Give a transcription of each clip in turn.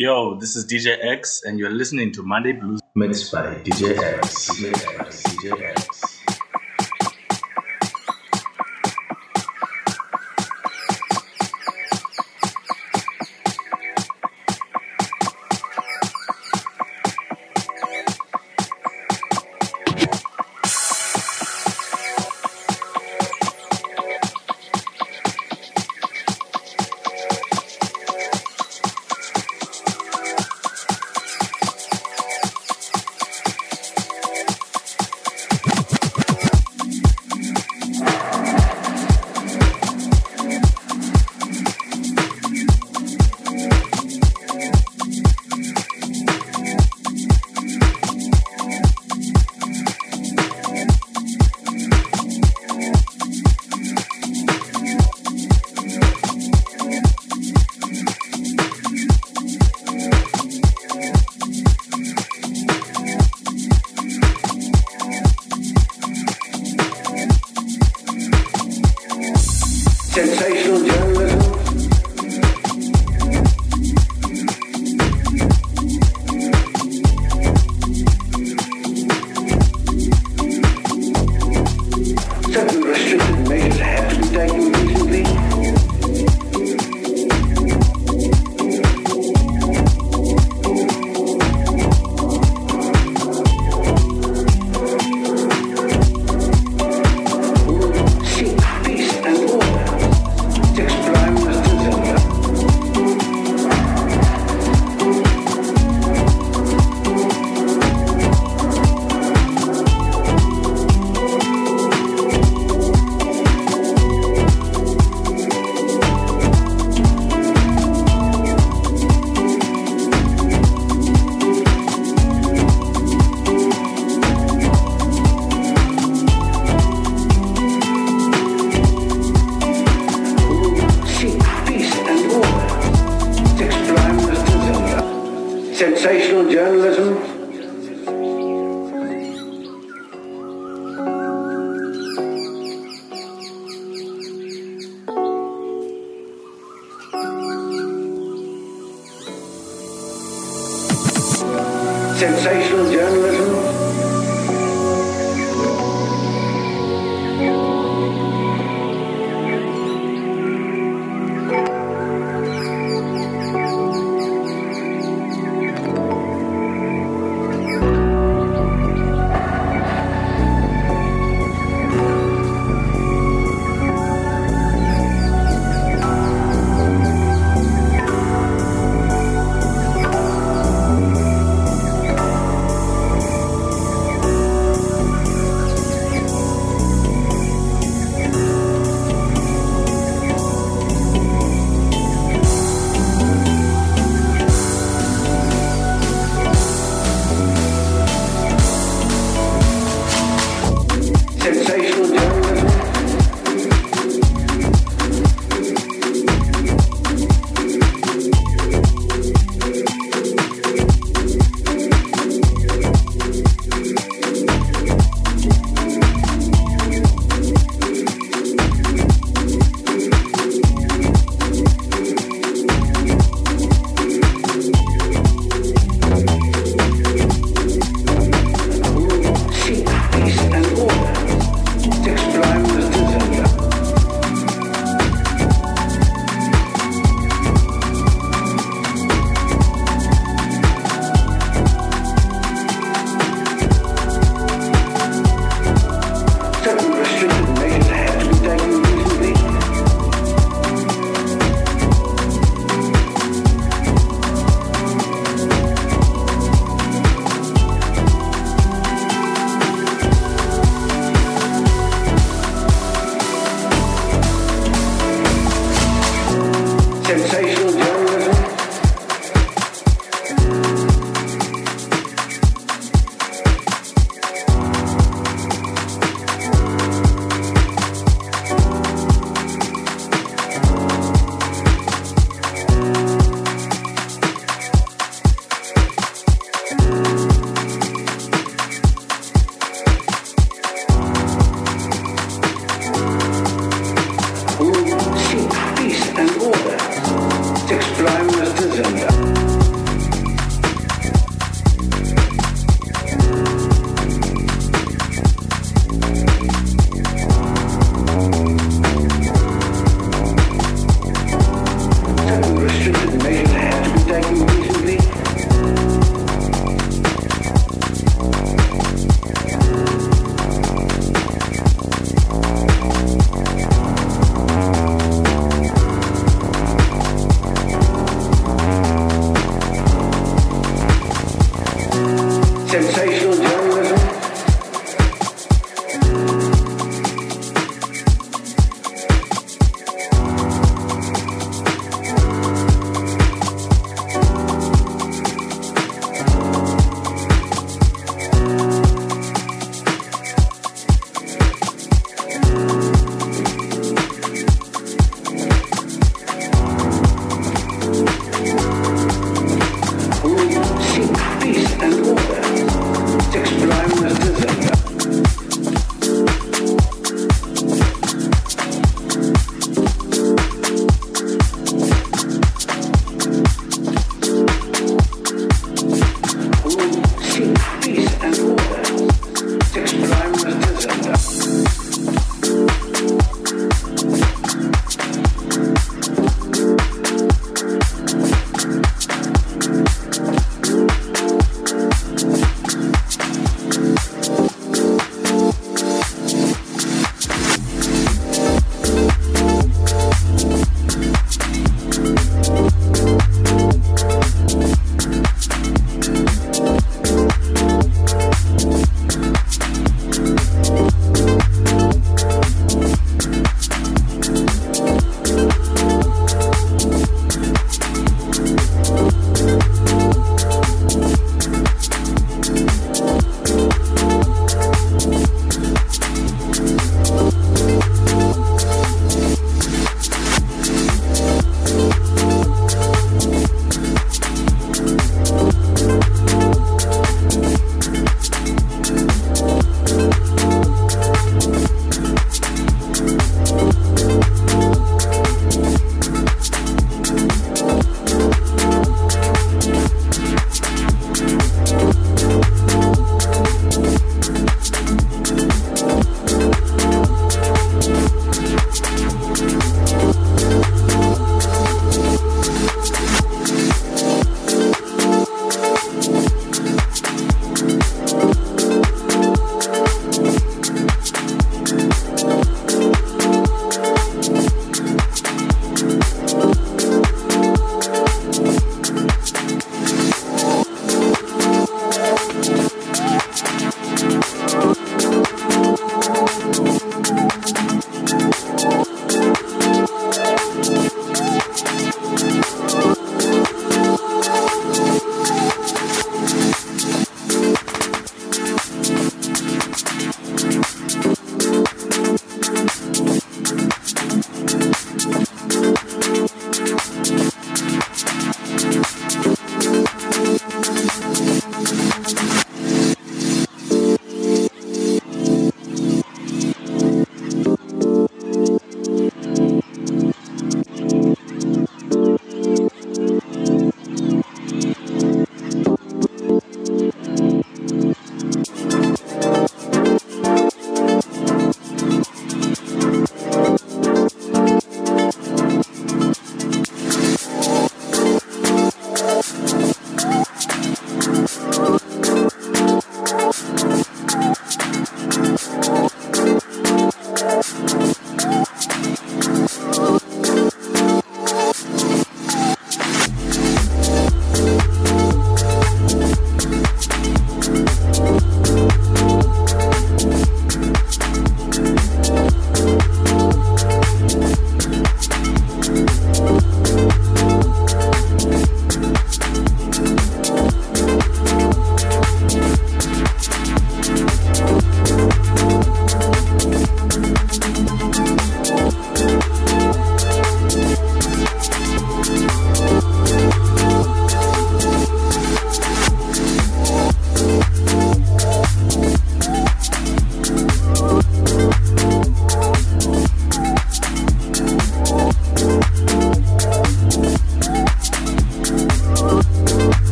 Yo, this is DJ Axe, and you're listening to Monday Blues mixed by DJ Axe. DJ Axe. DJ Axe.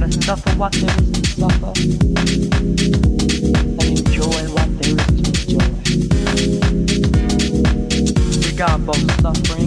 gotta suffer what there is to suffer and enjoy what there is to enjoy. We got both suffering.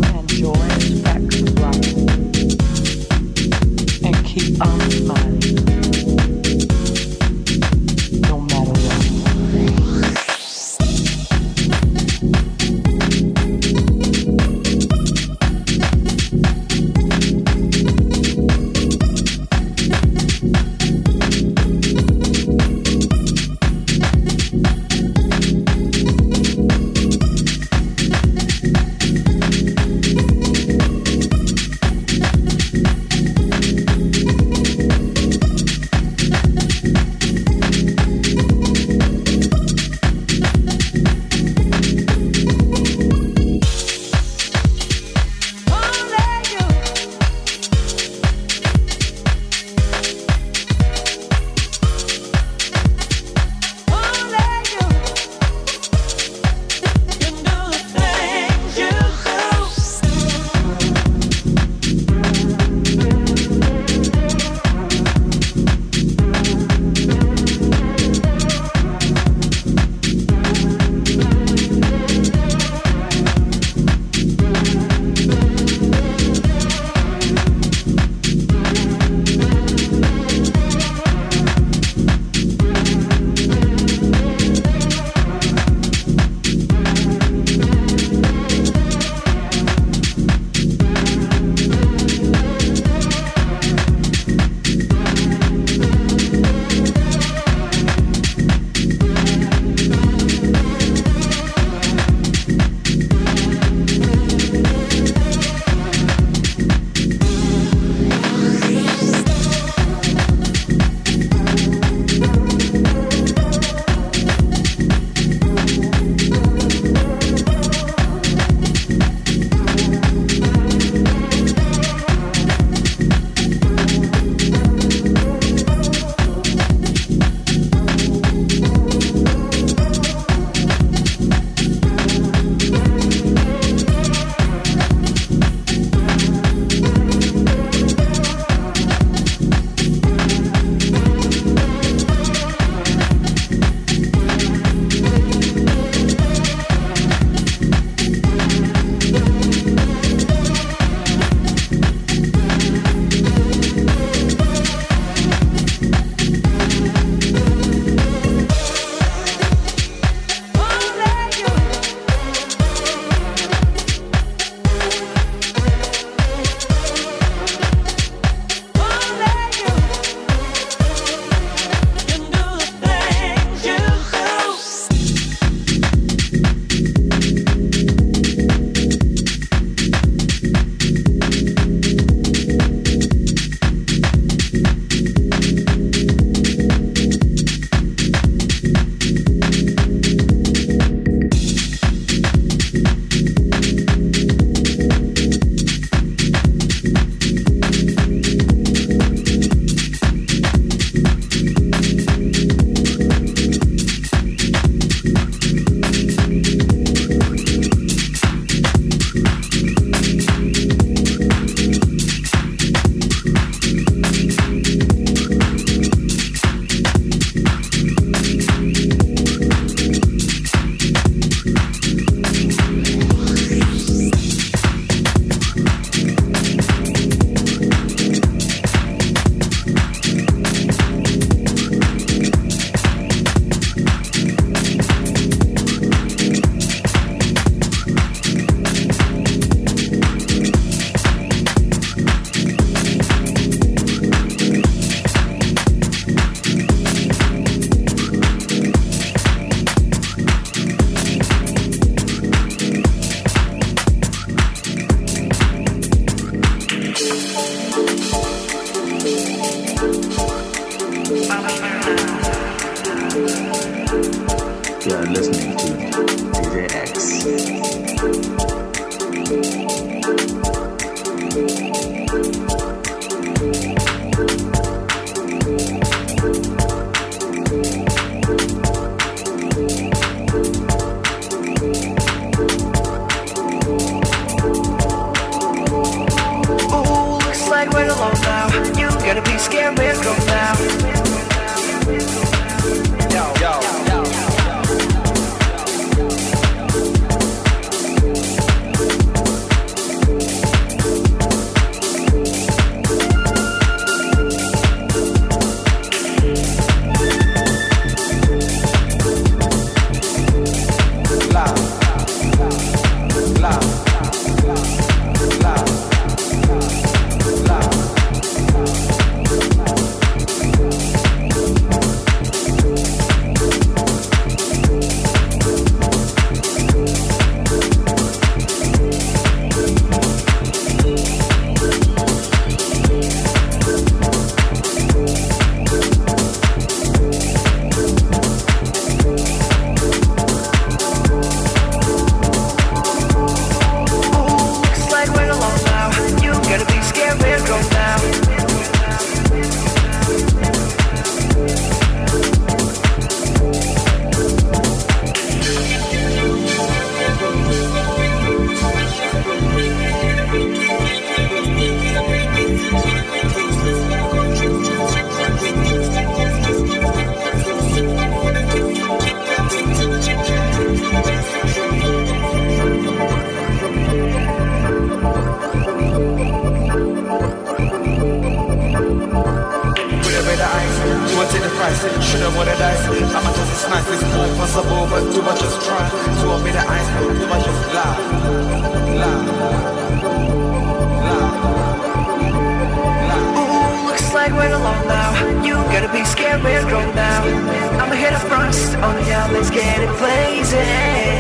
Oh getting blazing.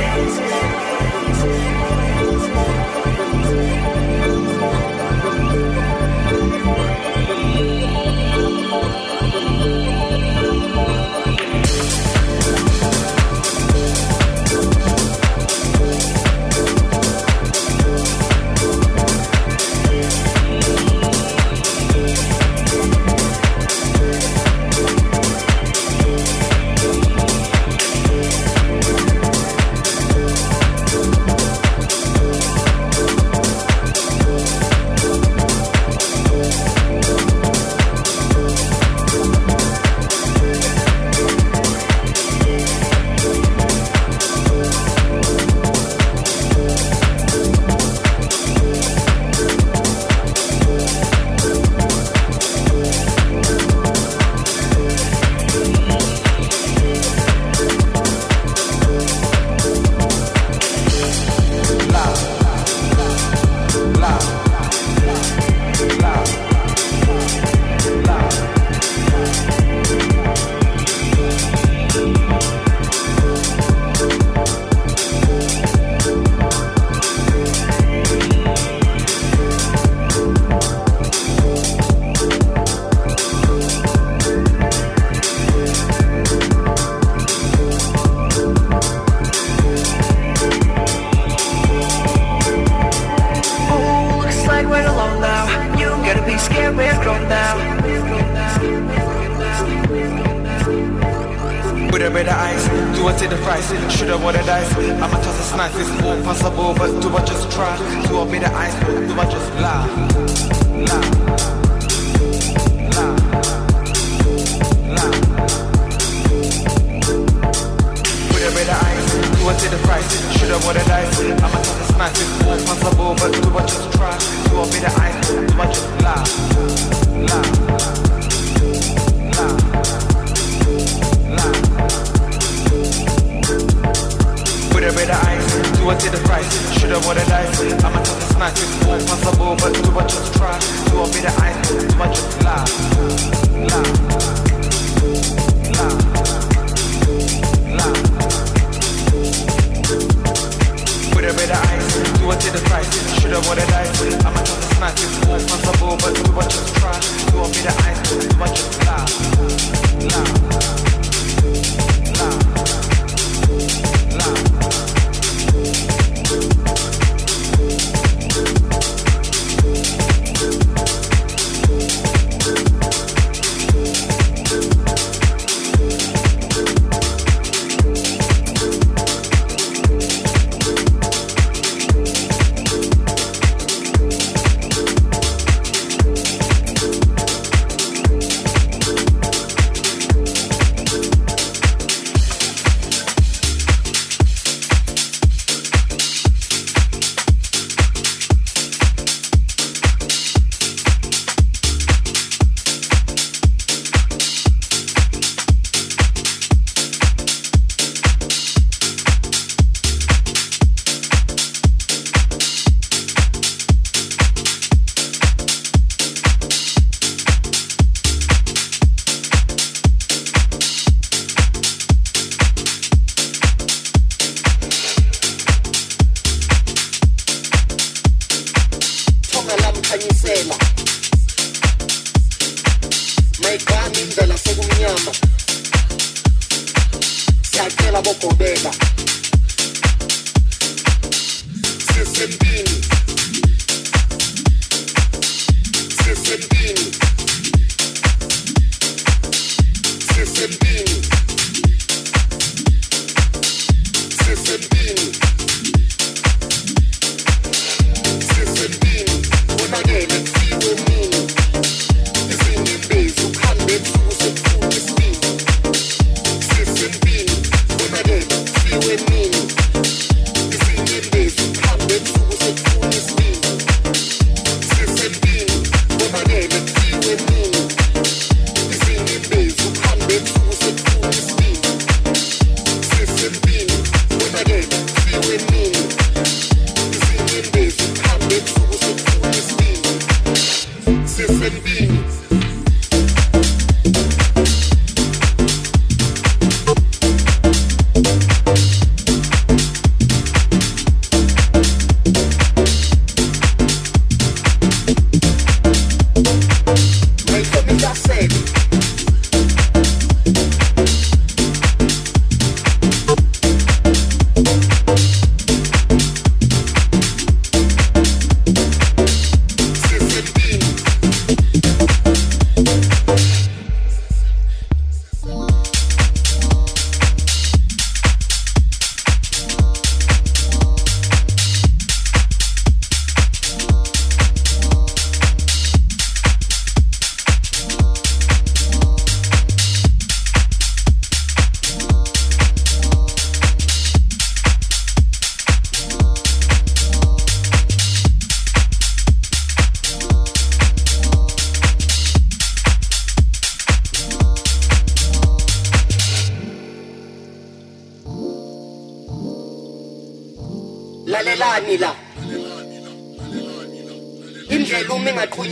With a better eyes, do I take the price? Should I roll the dice? I'ma toss a snipe, it's all possible, but do I just try? Do I beat the eyes? Do I just lie? Lie. Lie. Lie. With a better eyes, do I take the price? Should I roll the dice? I'ma toss a snipe, it's all possible, but do I just try? Do I be the ice? Do I just lie? Lie. Coulda read the eyes, do I take the price? Should I bought a dice, I'ma talk the smack possible, but do I just try? Do I read the eyes, do I just lie? Lie Lie Lie the do I take the price? Should I bought a dice, I'ma talk the smack Move possible, but do I just try? Do I read the eyes, do I just lie? Lie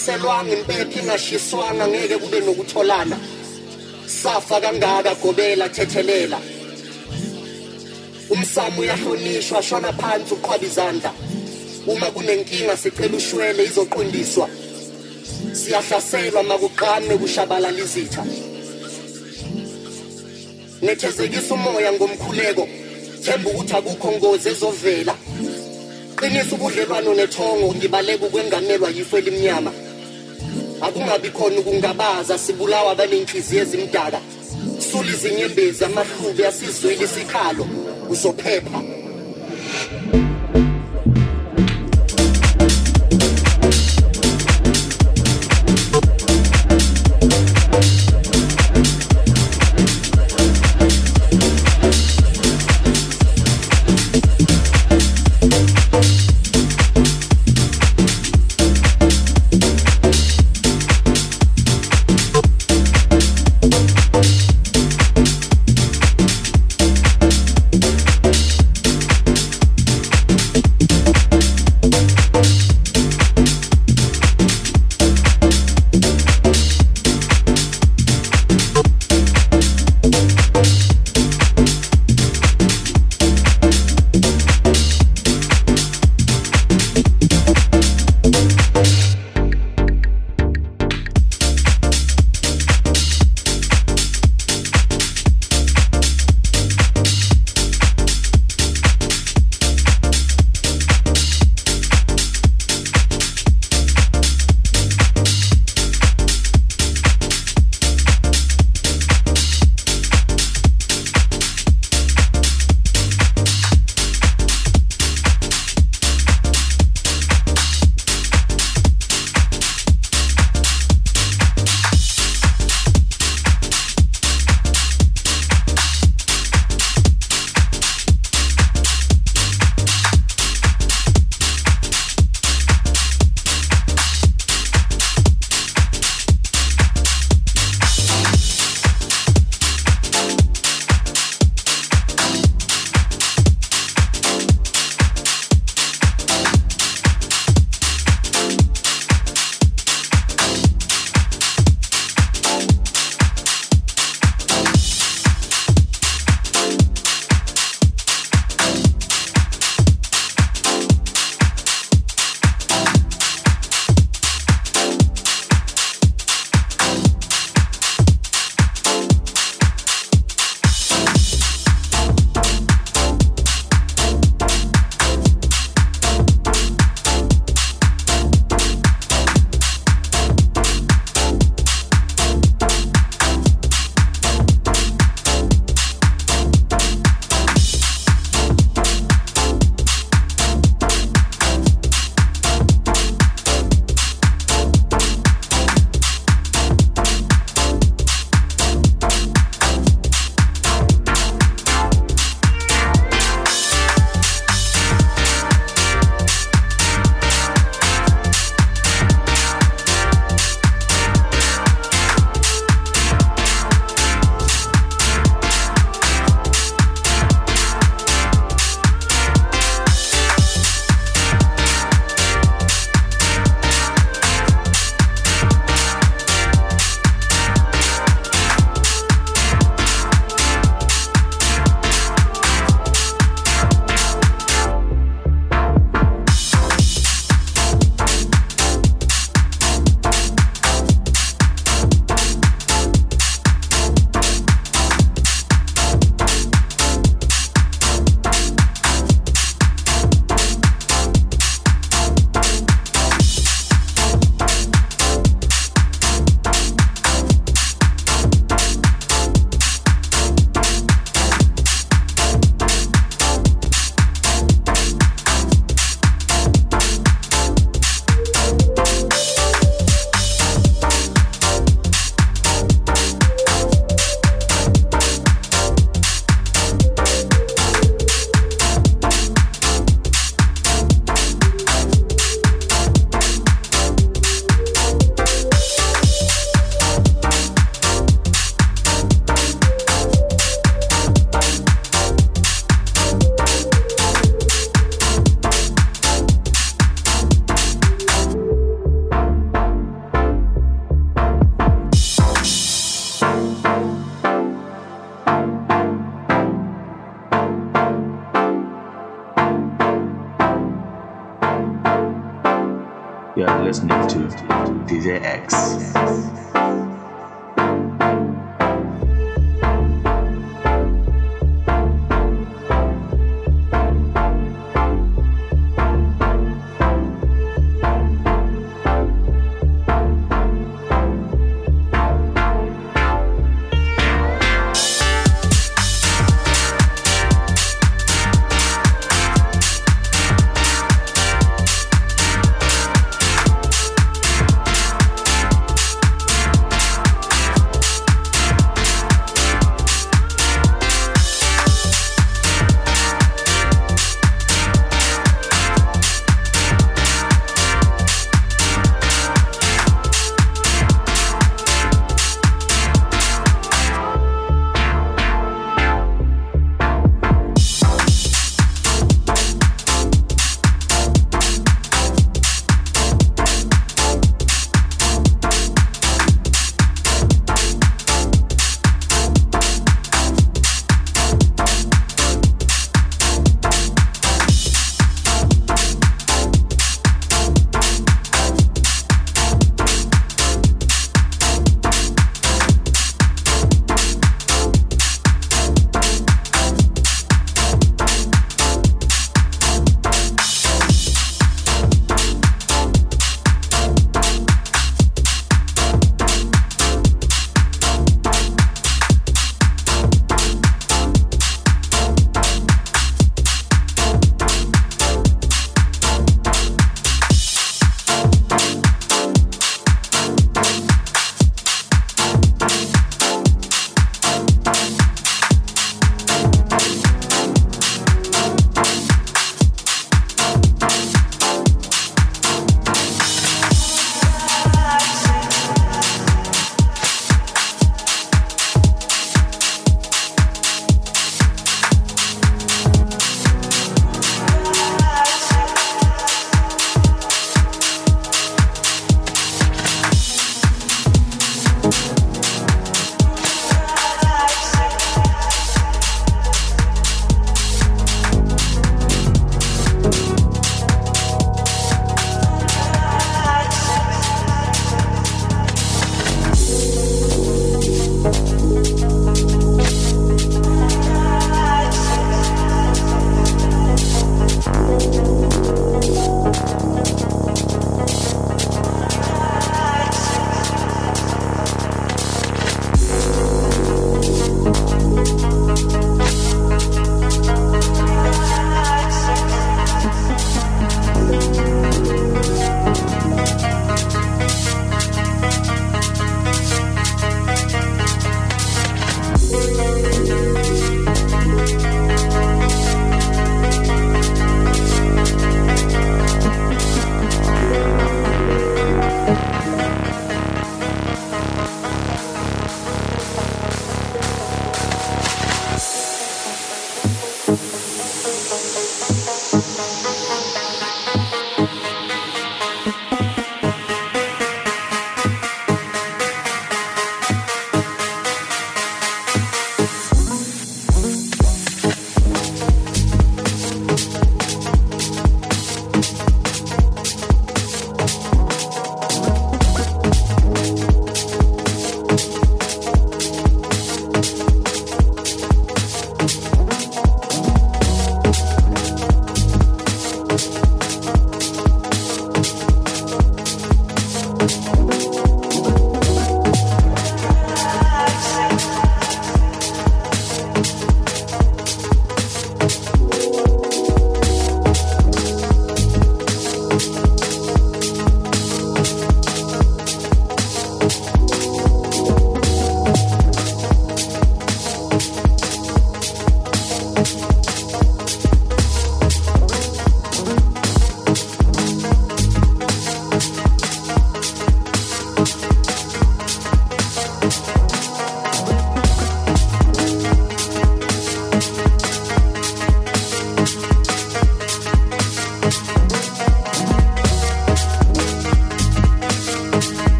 uma ingaqhunyiselwanga impepha ingashiswanga ngeke kube nokutholana. Safa kangaka gobela thethelela. Umsamo uyahlonishwa shona phansi uqhwaba izandla. Uma kunenkinga sicela ushwele izoqondiswa. Siyahlaselwa makuqame kushabalala izitha. Nethezekisa umoya ngomkhuleko themba ukuthi akukho ngozi ezovela. Qinisa ubudlelwano nethongo ngibaleka ukwengamelwa yifo elimnyama. Akungabi khona ukungabaza sibulawa banenhliziyo ezimdaka. Sula izinyembezi amahlubi asizwile isikhalo uzophepha.